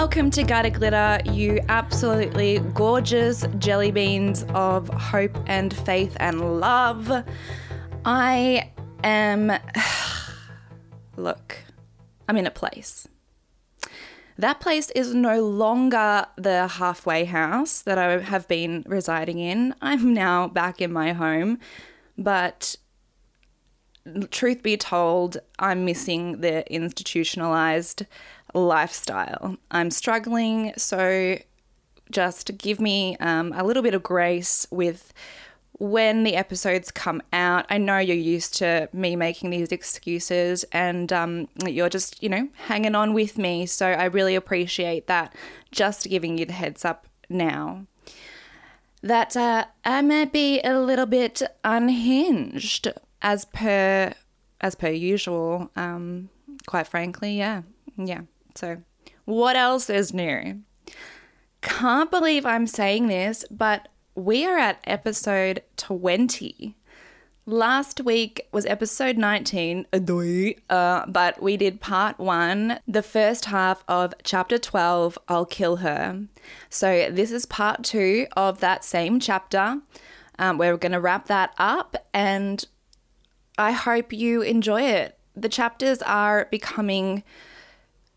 Welcome to Gutter Glitter, you absolutely gorgeous jelly beans of hope and faith and love. I am. Look, I'm in a place. That place is no longer the halfway house that I have been residing in. I'm now back in my home, but truth be told, I'm missing the institutionalized lifestyle. I'm struggling, so just give me um, a little bit of grace with when the episodes come out. I know you're used to me making these excuses and um, you're just, you know, hanging on with me. So I really appreciate that. Just giving you the heads up now. That uh, I might be a little bit unhinged as per as per usual. Um, quite frankly, yeah, yeah. So, what else is new? Can't believe I'm saying this, but we are at episode 20. Last week was episode 19, uh, but we did part one, the first half of chapter 12, I'll Kill Her. So, this is part two of that same chapter. Um, we're going to wrap that up, and I hope you enjoy it. The chapters are becoming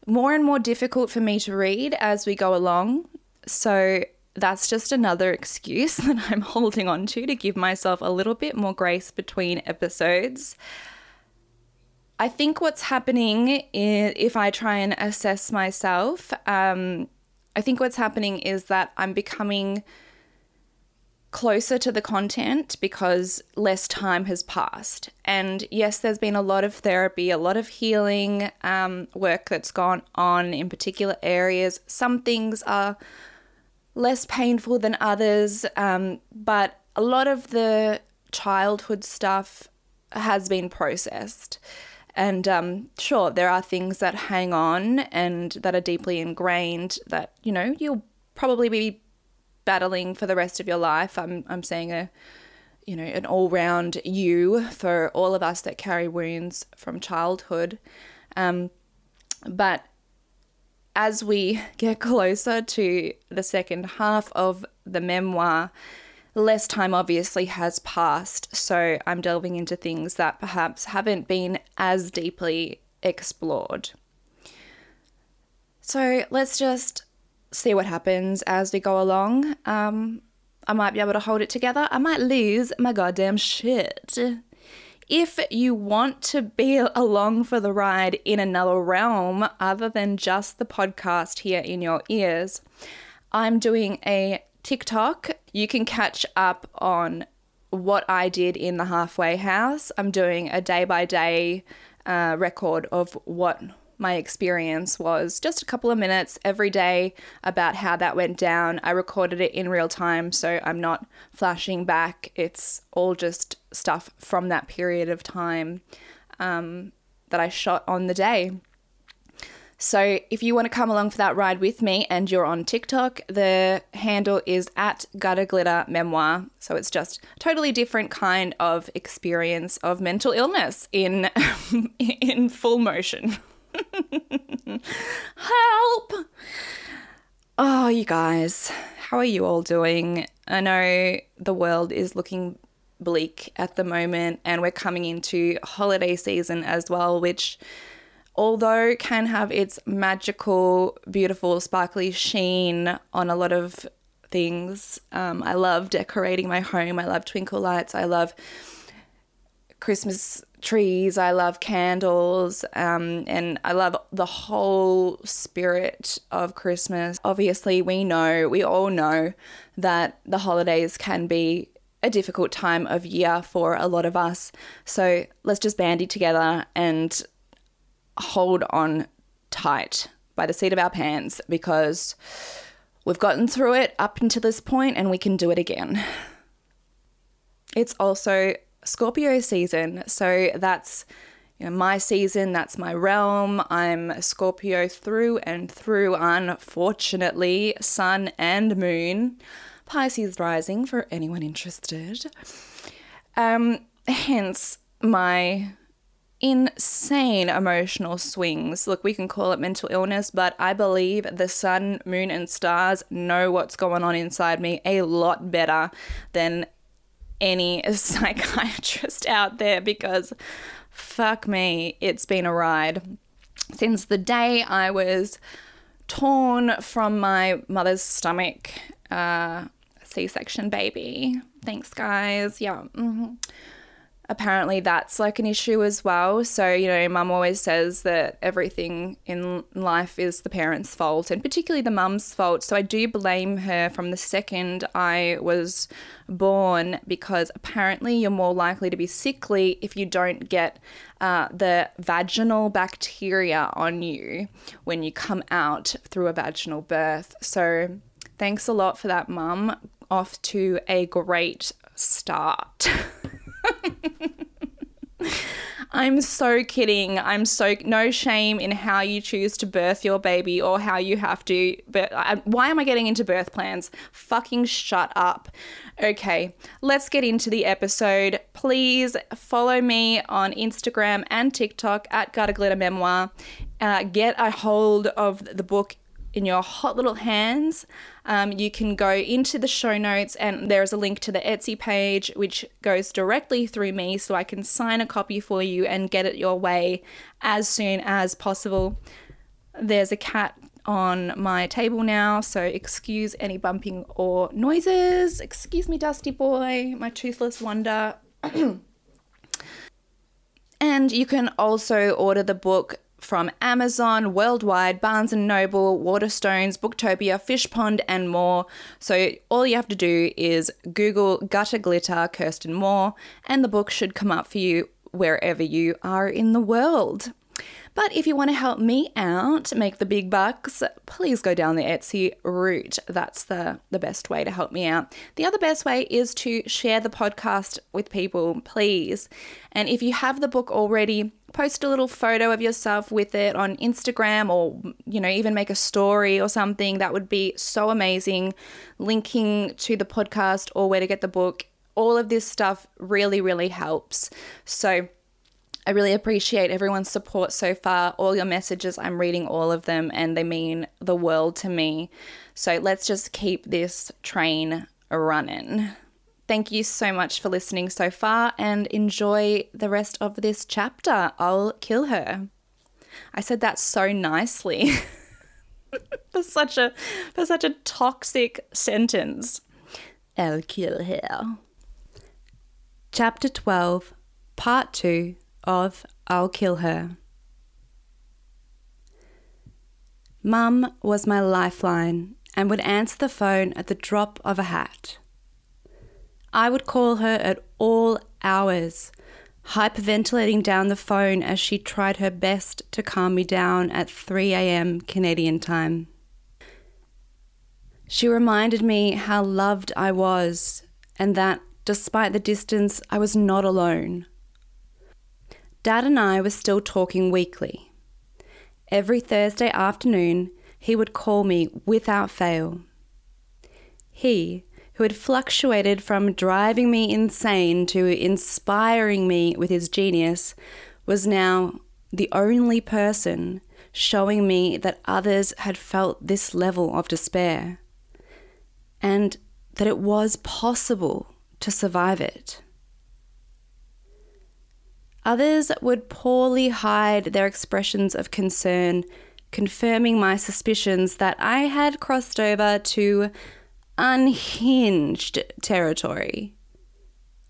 more and more difficult for me to read as we go along. So that's just another excuse that I'm holding on to to give myself a little bit more grace between episodes. I think what's happening if I try and assess myself, um, I think what's happening is that I'm becoming closer to the content because less time has passed. And yes, there's been a lot of therapy, a lot of healing um, work that's gone on in particular areas. Some things are less painful than others, um, but a lot of the childhood stuff has been processed. And um, sure, there are things that hang on and that are deeply ingrained that, you know, you'll probably be battling for the rest of your life. I'm I'm saying a you know, an all-round you for all of us that carry wounds from childhood. Um, but as we get closer to the second half of the memoir, less time obviously has passed. So I'm delving into things that perhaps haven't been as deeply explored. So let's just see what happens as we go along. Um, I might be able to hold it together. I might lose my goddamn shit. If you want to be along for the ride in another realm other than just the podcast here in your ears, I'm doing a TikTok. You can catch up on what I did in the halfway house. I'm doing a day by day record of what my experience was just a couple of minutes every day about how that went down. I recorded it in real time, so I'm not flashing back. It's all just stuff from that period of time um, that I shot on the day. So, if you want to come along for that ride with me and you're on TikTok, the handle is at Gutter Glitter Memoir. So, it's just a totally different kind of experience of mental illness in, in full motion. Help! Oh, you guys, how are you all doing? I know the world is looking bleak at the moment, and we're coming into holiday season as well, which, although can have its magical, beautiful, sparkly sheen on a lot of things, um, I love decorating my home. I love twinkle lights. I love Christmas trees. I love candles. Um, and I love the whole spirit of Christmas. Obviously, we know, we all know that the holidays can be a difficult time of year for a lot of us. So let's just bandy together and hold on tight by the seat of our pants because we've gotten through it up until this point and we can do it again. It's also Scorpio season. So that's you know, my season, that's my realm. I'm Scorpio through and through, unfortunately, sun and moon. Pisces rising for anyone interested. Um, hence my insane emotional swings. Look, we can call it mental illness, but I believe the sun, moon, and stars know what's going on inside me a lot better than any psychiatrist out there because fuck me, it's been a ride. Since the day I was torn from my mother's stomach, uh, C section baby. Thanks, guys. Yeah. Mm-hmm apparently that's like an issue as well. So, you know, mum always says that everything in life is the parents' fault and particularly the mum's fault. So I do blame her from the second I was born because apparently you're more likely to be sickly if you don't get uh, the vaginal bacteria on you when you come out through a vaginal birth. So thanks a lot for that, mum. Off to a great start. I'm so kidding. I'm so no shame in how you choose to birth your baby or how you have to. But why am I getting into birth plans? Fucking shut up. Okay, let's get into the episode. Please follow me on Instagram and TikTok at Gutter Glitter Memoir. Uh, get a hold of the book in your hot little hands. Um, you can go into the show notes and there's a link to the Etsy page which goes directly through me so I can sign a copy for you and get it your way as soon as possible. There's a cat on my table now, so excuse any bumping or noises. Excuse me, Dusty Boy, my toothless wonder. and you can also order the book from Amazon, Worldwide, Barnes & Noble, Waterstones, Booktopia, Fishpond, and more. So all you have to do is Google Gutter Glitter Kirsten Moore, and the book should come up for you wherever you are in the world. But if you want to help me out, make the big bucks, please go down the Etsy route. That's the, the best way to help me out. The other best way is to share the podcast with people, please. And if you have the book already, post a little photo of yourself with it on Instagram or, you know, even make a story or something. That would be so amazing. Linking to the podcast or where to get the book. All of this stuff really, really helps. So, I really appreciate everyone's support so far. All your messages, I'm reading all of them and they mean the world to me. So let's just keep this train running. Thank you so much for listening so far and enjoy the rest of this chapter. I'll kill her. I said that so nicely. for such a for such a toxic sentence. I'll kill her. Chapter 12, Part 2 of I'll Kill Her. Mum was my lifeline and would answer the phone at the drop of a hat. I would call her at all hours, hyperventilating down the phone as she tried her best to calm me down at 3 a.m. Canadian time. She reminded me how loved I was and that, despite the distance, I was not alone. Dad and I were still talking weekly. Every Thursday afternoon, he would call me without fail. He, who had fluctuated from driving me insane to inspiring me with his genius, was now the only person showing me that others had felt this level of despair and that it was possible to survive it. Others would poorly hide their expressions of concern, confirming my suspicions that I had crossed over to unhinged territory.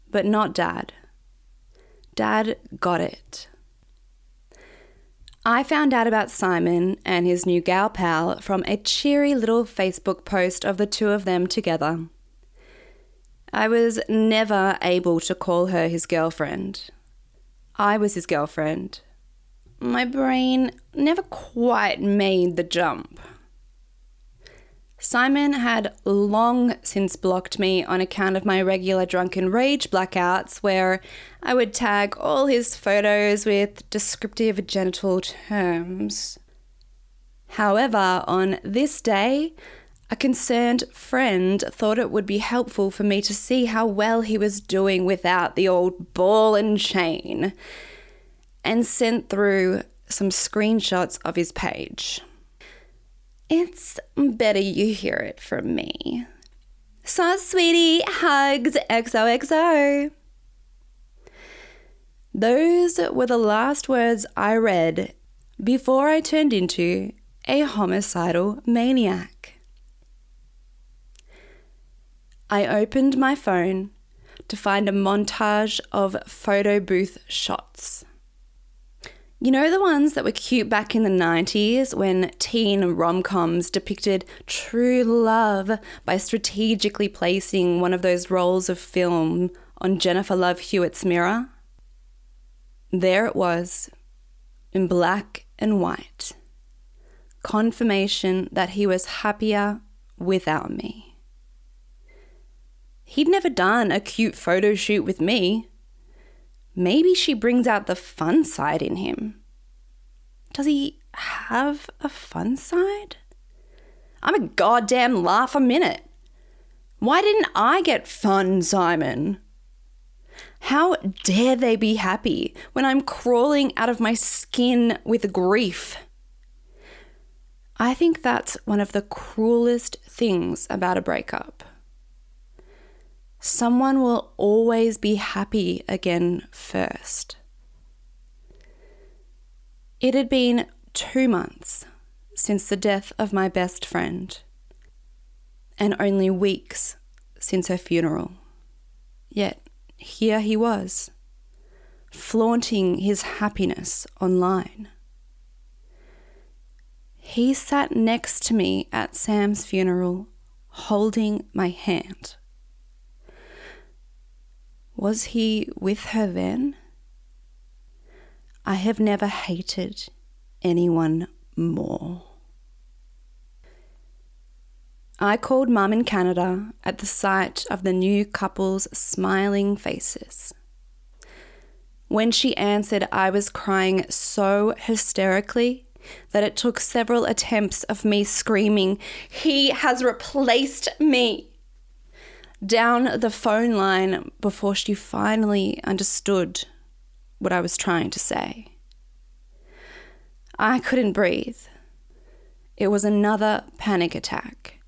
But not Dad. Dad got it. I found out about Simon and his new gal pal from a cheery little Facebook post of the two of them together. I was never able to call her his girlfriend. I was his girlfriend. My brain never quite made the jump. Simon had long since blocked me on account of my regular drunken rage blackouts, where I would tag all his photos with descriptive genital terms. However, on this day, a concerned friend thought it would be helpful for me to see how well he was doing without the old ball and chain. and sent through some screenshots of his page. It's better you hear it from me. So, sweetie, hugs, XOXO. Those were the last words I read before I turned into a homicidal maniac. I opened my phone to find a montage of photo booth shots. You know the ones that were cute back in the 90s when teen rom coms depicted true love by strategically placing one of those rolls of film on Jennifer Love Hewitt's mirror? There it was, in black and white. Confirmation that he was happier without me. He'd never done a cute photo shoot with me. Maybe she brings out the fun side in him. Does he have a fun side? I'm a goddamn laugh a minute. Why didn't I get fun, Simon? How dare they be happy when I'm crawling out of my skin with grief? I think that's one of the cruelest things about a breakup. Someone will always be happy again first. It had been two months since the death of my best friend, and only weeks since her funeral. Yet here he was, flaunting his happiness online. He sat next to me at Sam's funeral, holding my hand. Was he with her then? I have never hated anyone more. I called Mum in Canada at the sight of the new couple's smiling faces. When she answered, I was crying so hysterically that it took several attempts of me screaming, He has replaced me! Down the phone line before she finally understood what I was trying to say. I couldn't breathe. It was another panic attack.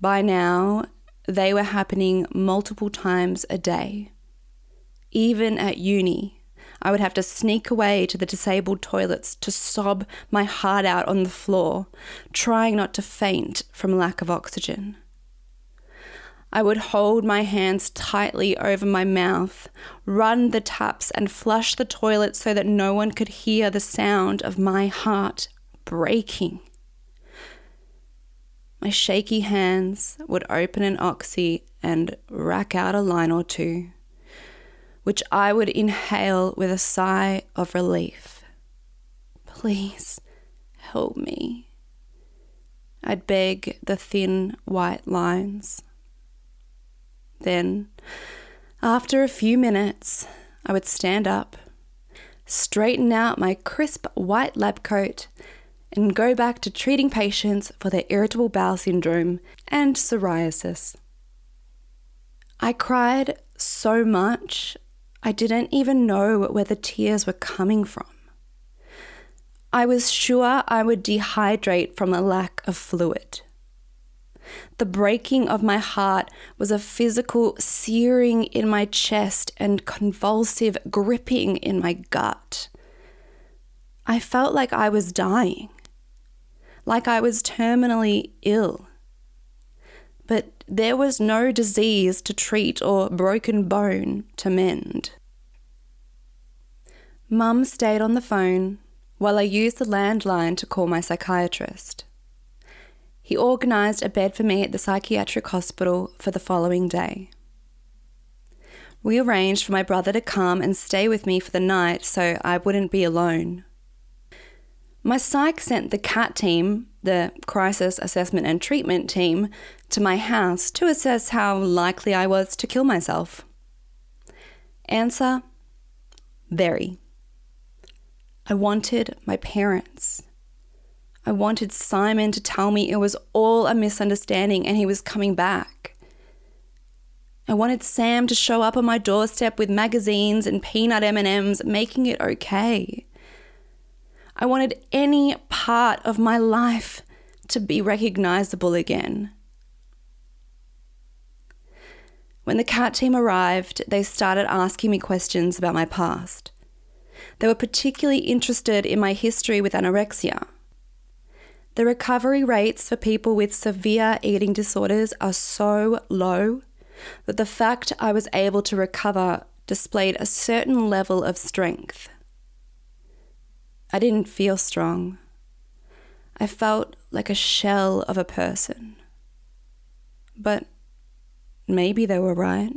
By now, they were happening multiple times a day. Even at uni, I would have to sneak away to the disabled toilets to sob my heart out on the floor, trying not to faint from lack of oxygen. I would hold my hands tightly over my mouth, run the taps, and flush the toilet so that no one could hear the sound of my heart breaking. My shaky hands would open an oxy and rack out a line or two, which I would inhale with a sigh of relief. Please help me. I'd beg the thin white lines. Then, after a few minutes, I would stand up, straighten out my crisp white lab coat, and go back to treating patients for their irritable bowel syndrome and psoriasis. I cried so much, I didn't even know where the tears were coming from. I was sure I would dehydrate from a lack of fluid. The breaking of my heart was a physical searing in my chest and convulsive gripping in my gut. I felt like I was dying like I was terminally ill. But there was no disease to treat or broken bone to mend. Mum stayed on the phone while I used the landline to call my psychiatrist. He organised a bed for me at the psychiatric hospital for the following day. We arranged for my brother to come and stay with me for the night so I wouldn't be alone. My psych sent the CAT team, the Crisis Assessment and Treatment team, to my house to assess how likely I was to kill myself. Answer Very. I wanted my parents. I wanted Simon to tell me it was all a misunderstanding and he was coming back. I wanted Sam to show up on my doorstep with magazines and peanut M&Ms, making it okay. I wanted any part of my life to be recognizable again. When the CAT team arrived, they started asking me questions about my past. They were particularly interested in my history with anorexia. The recovery rates for people with severe eating disorders are so low that the fact I was able to recover displayed a certain level of strength. I didn't feel strong. I felt like a shell of a person. But maybe they were right.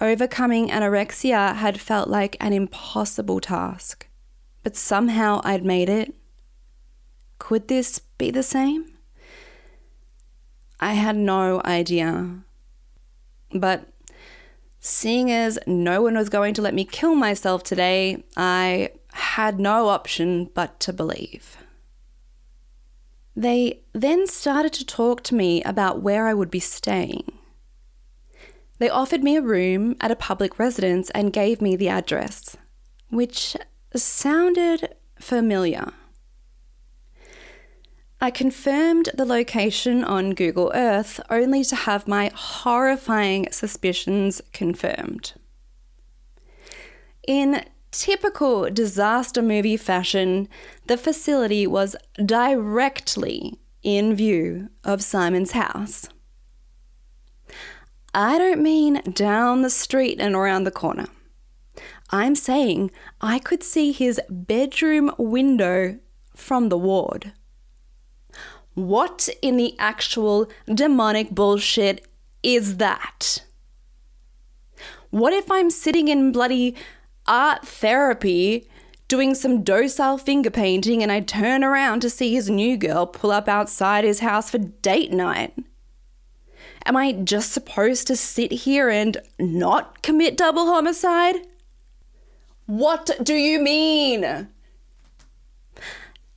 Overcoming anorexia had felt like an impossible task, but somehow I'd made it. Could this be the same? I had no idea. But seeing as no one was going to let me kill myself today, I had no option but to believe. They then started to talk to me about where I would be staying. They offered me a room at a public residence and gave me the address, which sounded familiar. I confirmed the location on Google Earth only to have my horrifying suspicions confirmed. In typical disaster movie fashion, the facility was directly in view of Simon's house. I don't mean down the street and around the corner. I'm saying I could see his bedroom window from the ward. What in the actual demonic bullshit is that? What if I'm sitting in bloody art therapy doing some docile finger painting and I turn around to see his new girl pull up outside his house for date night? Am I just supposed to sit here and not commit double homicide? What do you mean?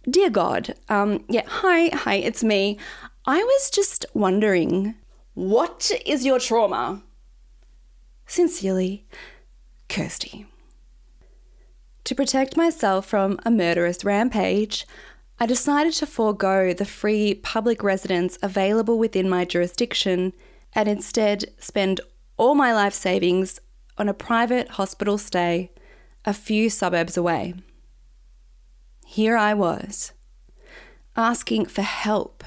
Dear God, um, yeah, hi, hi, it's me. I was just wondering, what is your trauma? Sincerely, Kirsty. To protect myself from a murderous rampage, I decided to forego the free public residence available within my jurisdiction and instead spend all my life savings on a private hospital stay a few suburbs away here I was, asking for help.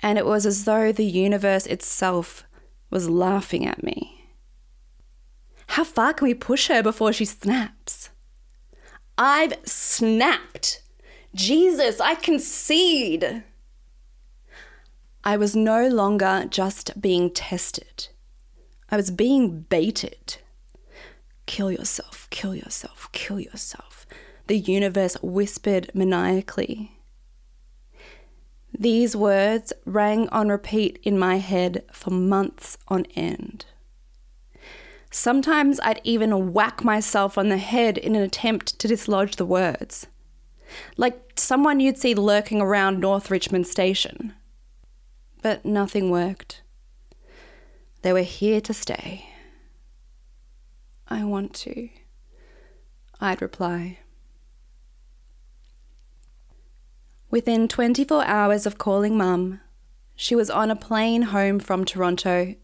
And it was as though the universe itself was laughing at me. How far can we push her before she snaps? I've snapped. Jesus, I concede. I was no longer just being tested. I was being baited. Kill yourself, kill yourself, kill yourself the universe whispered maniacally. These words rang on repeat in my head for months on end. Sometimes I'd even whack myself on the head in an attempt to dislodge the words, like someone you'd see lurking around North Richmond Station. But nothing worked. They were here to stay. I want to, I'd reply. Within 24 hours of calling Mum, she was on a plane home from Toronto,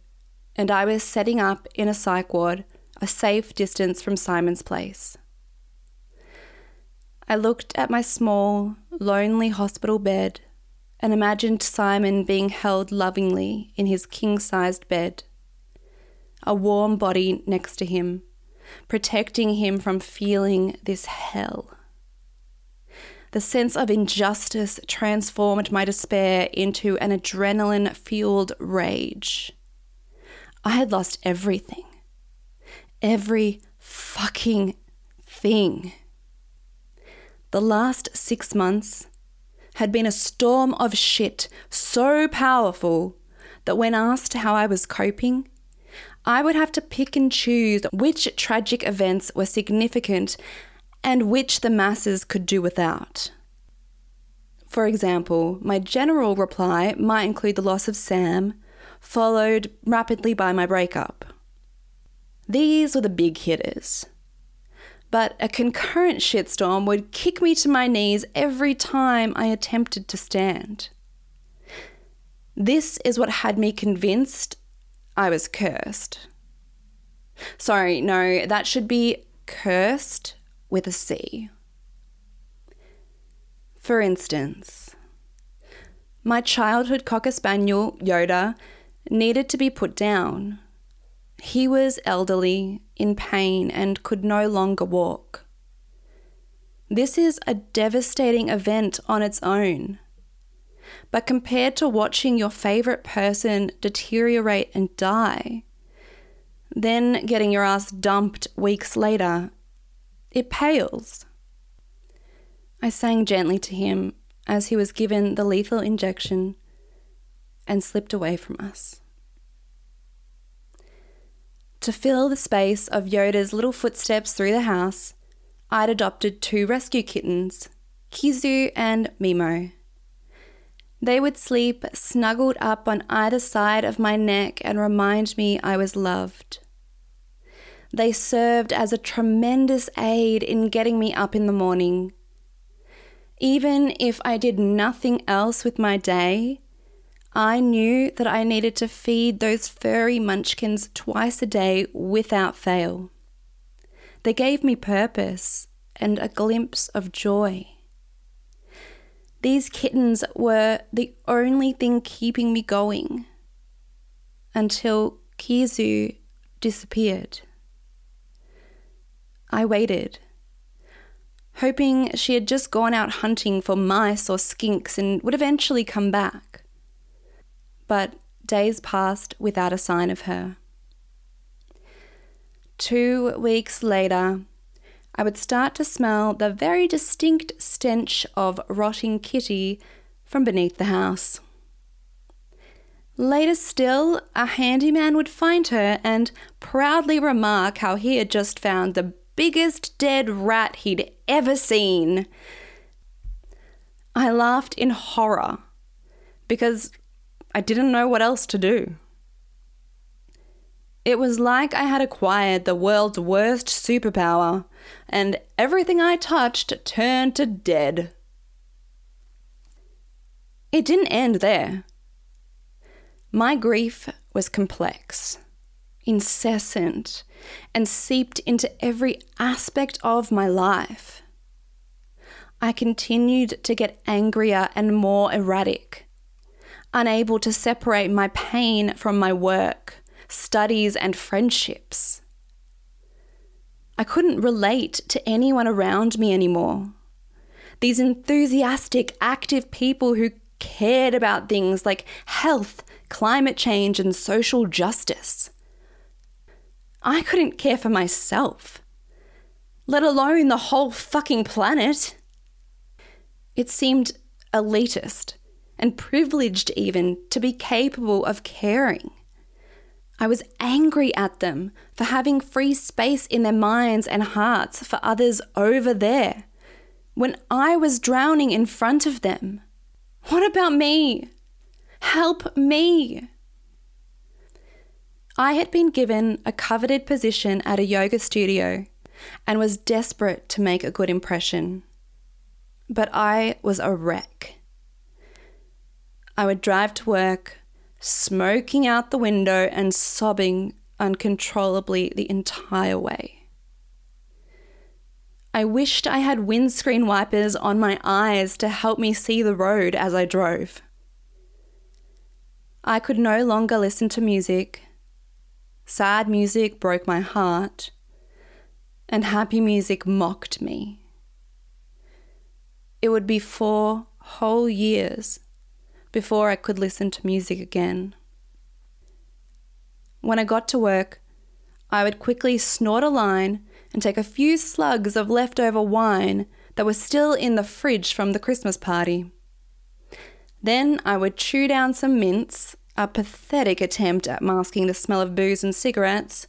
and I was setting up in a psych ward a safe distance from Simon's place. I looked at my small, lonely hospital bed and imagined Simon being held lovingly in his king sized bed, a warm body next to him, protecting him from feeling this hell. The sense of injustice transformed my despair into an adrenaline fueled rage. I had lost everything. Every fucking thing. The last six months had been a storm of shit so powerful that when asked how I was coping, I would have to pick and choose which tragic events were significant and which the masses could do without. For example, my general reply might include the loss of Sam, followed rapidly by my breakup. These were the big hitters. But a concurrent shitstorm would kick me to my knees every time I attempted to stand. This is what had me convinced I was cursed. Sorry, no, that should be cursed with a C. For instance, my childhood cocker spaniel, Yoda, needed to be put down. He was elderly, in pain, and could no longer walk. This is a devastating event on its own. But compared to watching your favourite person deteriorate and die, then getting your ass dumped weeks later, it pales. I sang gently to him as he was given the lethal injection and slipped away from us. To fill the space of Yoda's little footsteps through the house, I'd adopted two rescue kittens, Kizu and Mimo. They would sleep snuggled up on either side of my neck and remind me I was loved. They served as a tremendous aid in getting me up in the morning. Even if I did nothing else with my day, I knew that I needed to feed those furry munchkins twice a day without fail. They gave me purpose and a glimpse of joy. These kittens were the only thing keeping me going until Kizu disappeared. I waited, hoping she had just gone out hunting for mice or skinks and would eventually come back. But days passed without a sign of her. Two weeks later, I would start to smell the very distinct stench of rotting kitty from beneath the house. Later still, a handyman would find her and proudly remark how he had just found the biggest dead rat he'd ever seen. I laughed in horror because I didn't know what else to do. It was like I had acquired the world's worst superpower, and everything I touched turned to dead. It didn't end there. My grief was complex, incessant, and seeped into every aspect of my life. I continued to get angrier and more erratic, unable to separate my pain from my work studies, and friendships. I couldn't relate to anyone around me anymore. These enthusiastic, active people who cared about things like health, climate change, and social justice. I couldn't care for myself, let alone the whole fucking planet. It seemed elitist and privileged, even, to be capable of caring. I was angry at them for having free space in their minds and hearts for others over there when I was drowning in front of them. What about me? Help me! I had been given a coveted position at a yoga studio and was desperate to make a good impression. But I was a wreck. I would drive to work, smoking out the window and sobbing uncontrollably the entire way. I wished I had windscreen wipers on my eyes to help me see the road as I drove. I could no longer listen to music. Sad music broke my heart, and happy music mocked me. It would be four whole years before I could listen to music again. When I got to work, I would quickly snort a line and take a few slugs of leftover wine that was still in the fridge from the Christmas party. Then I would chew down some mints, a pathetic attempt at masking the smell of booze and cigarettes,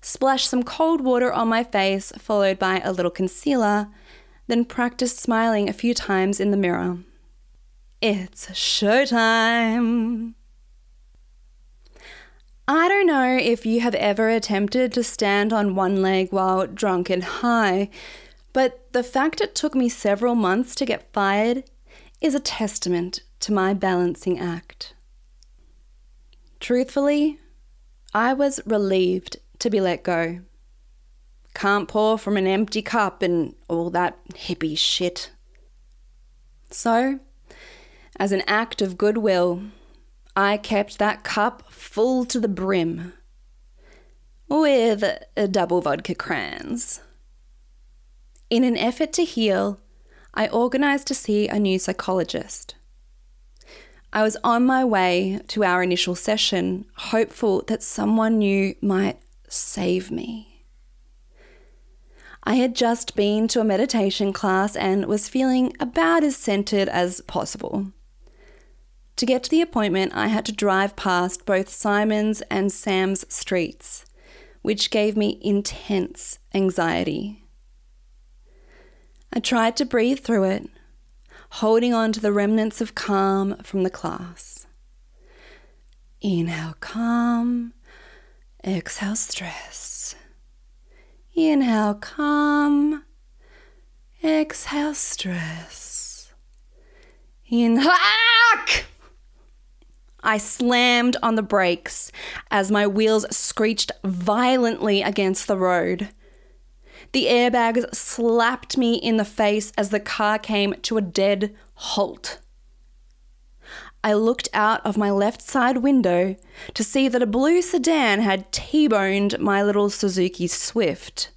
splashed some cold water on my face, followed by a little concealer, then practiced smiling a few times in the mirror. It's showtime. I don't know if you have ever attempted to stand on one leg while drunk and high, but the fact it took me several months to get fired is a testament to my balancing act. Truthfully, I was relieved to be let go. Can't pour from an empty cup and all that hippie shit. So, as an act of goodwill, I kept that cup full to the brim with a double vodka crans. In an effort to heal, I organised to see a new psychologist. I was on my way to our initial session, hopeful that someone new might save me. I had just been to a meditation class and was feeling about as centered as possible. To get to the appointment, I had to drive past both Simon's and Sam's streets, which gave me intense anxiety. I tried to breathe through it, holding on to the remnants of calm from the class. Inhale calm, exhale stress. Inhale calm, exhale stress. Inhale. Ah! I slammed on the brakes as my wheels screeched violently against the road. The airbags slapped me in the face as the car came to a dead halt. I looked out of my left side window to see that a blue sedan had T boned my little Suzuki Swift.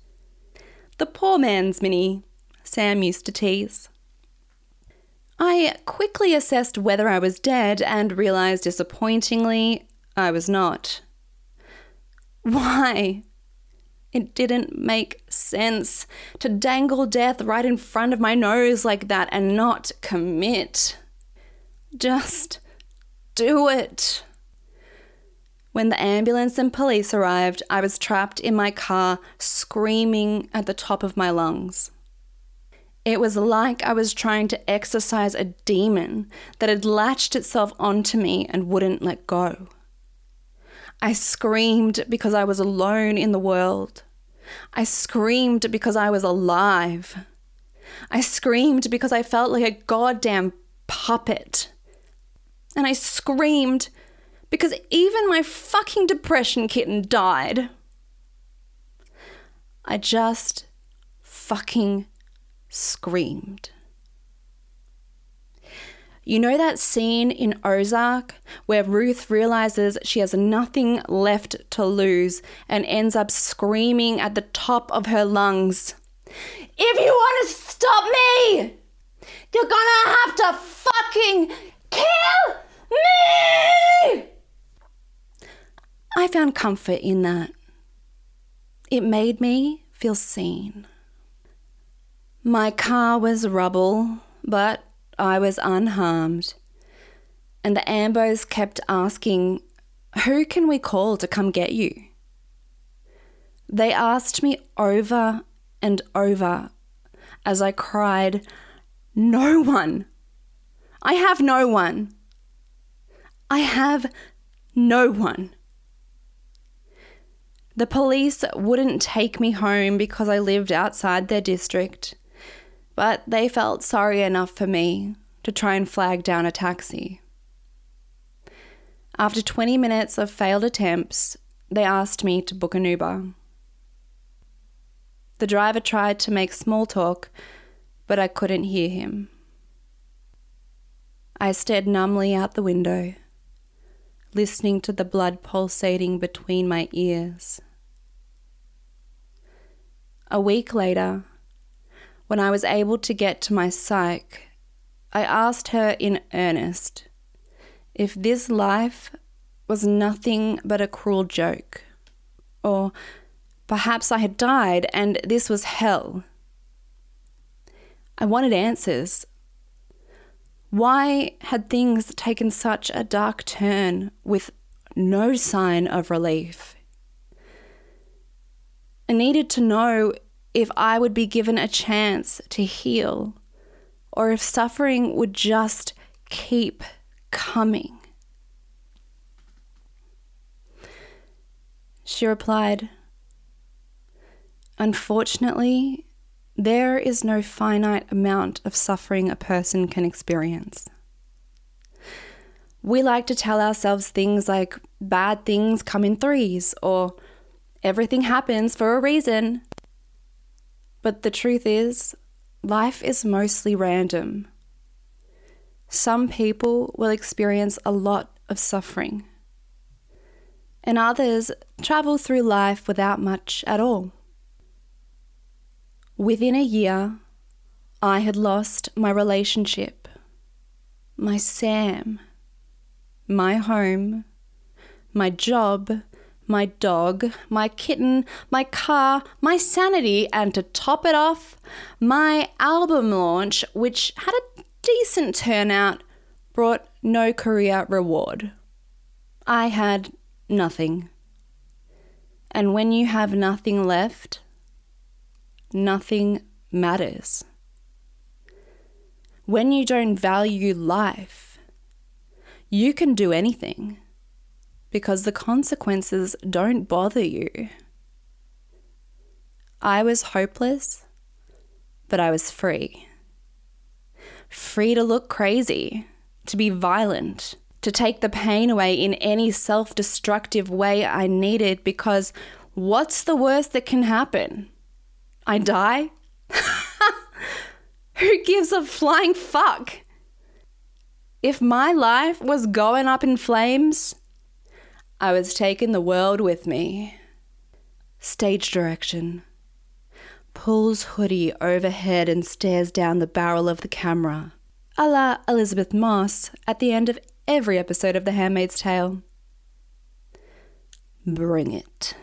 The poor man's Mini, Sam used to tease. I quickly assessed whether I was dead and realized disappointingly I was not. Why? It didn't make sense to dangle death right in front of my nose like that and not commit. Just do it. When the ambulance and police arrived, I was trapped in my car, screaming at the top of my lungs. It was like I was trying to exorcise a demon that had latched itself onto me and wouldn't let go. I screamed because I was alone in the world. I screamed because I was alive. I screamed because I felt like a goddamn puppet. And I screamed because even my fucking depression kitten died. I just fucking screamed. You know that scene in Ozark where Ruth realizes she has nothing left to lose and ends up screaming at the top of her lungs, If you want to stop me, you're gonna have to fucking kill me! I found comfort in that. It made me feel seen. My car was rubble, but I was unharmed. And the Ambos kept asking, Who can we call to come get you? They asked me over and over as I cried, No one. I have no one. I have no one. The police wouldn't take me home because I lived outside their district but they felt sorry enough for me to try and flag down a taxi. After 20 minutes of failed attempts, they asked me to book an Uber. The driver tried to make small talk, but I couldn't hear him. I stared numbly out the window, listening to the blood pulsating between my ears. A week later, when I was able to get to my psych, I asked her in earnest if this life was nothing but a cruel joke, or perhaps I had died and this was hell. I wanted answers. Why had things taken such a dark turn with no sign of relief? I needed to know if I would be given a chance to heal, or if suffering would just keep coming. She replied, Unfortunately, there is no finite amount of suffering a person can experience. We like to tell ourselves things like bad things come in threes or everything happens for a reason. But the truth is, life is mostly random. Some people will experience a lot of suffering, and others travel through life without much at all. Within a year, I had lost my relationship, my Sam, my home, my job, my dog, my kitten, my car, my sanity, and to top it off, my album launch, which had a decent turnout, brought no career reward. I had nothing. And when you have nothing left, nothing matters. When you don't value life, you can do anything because the consequences don't bother you. I was hopeless, but I was free. Free to look crazy, to be violent, to take the pain away in any self destructive way I needed because what's the worst that can happen? I die? Who gives a flying fuck? If my life was going up in flames, I was taking the world with me. Stage direction. Pulls hoodie overhead and stares down the barrel of the camera, a la Elisabeth Moss at the end of every episode of The Handmaid's Tale. Bring it.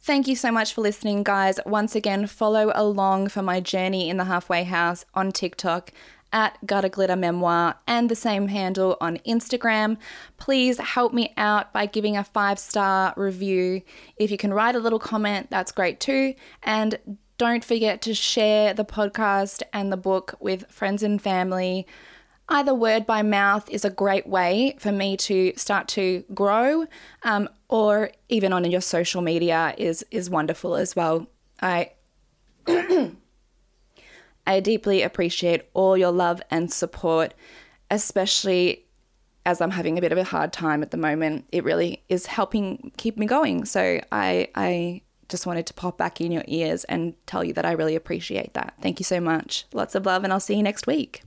Thank you so much for listening, guys. Once again, follow along for my journey in the halfway house on TikTok at Gutter Glitter Memoir and the same handle on Instagram. Please help me out by giving a five star review. If you can write a little comment, that's great too. And don't forget to share the podcast and the book with friends and family either word by mouth is a great way for me to start to grow, um, or even on your social media is is wonderful as well. I I deeply appreciate all your love and support, especially as I'm having a bit of a hard time at the moment. It really is helping keep me going. So I I just wanted to pop back in your ears and tell you that I really appreciate that. Thank you so much. Lots of love, and I'll see you next week.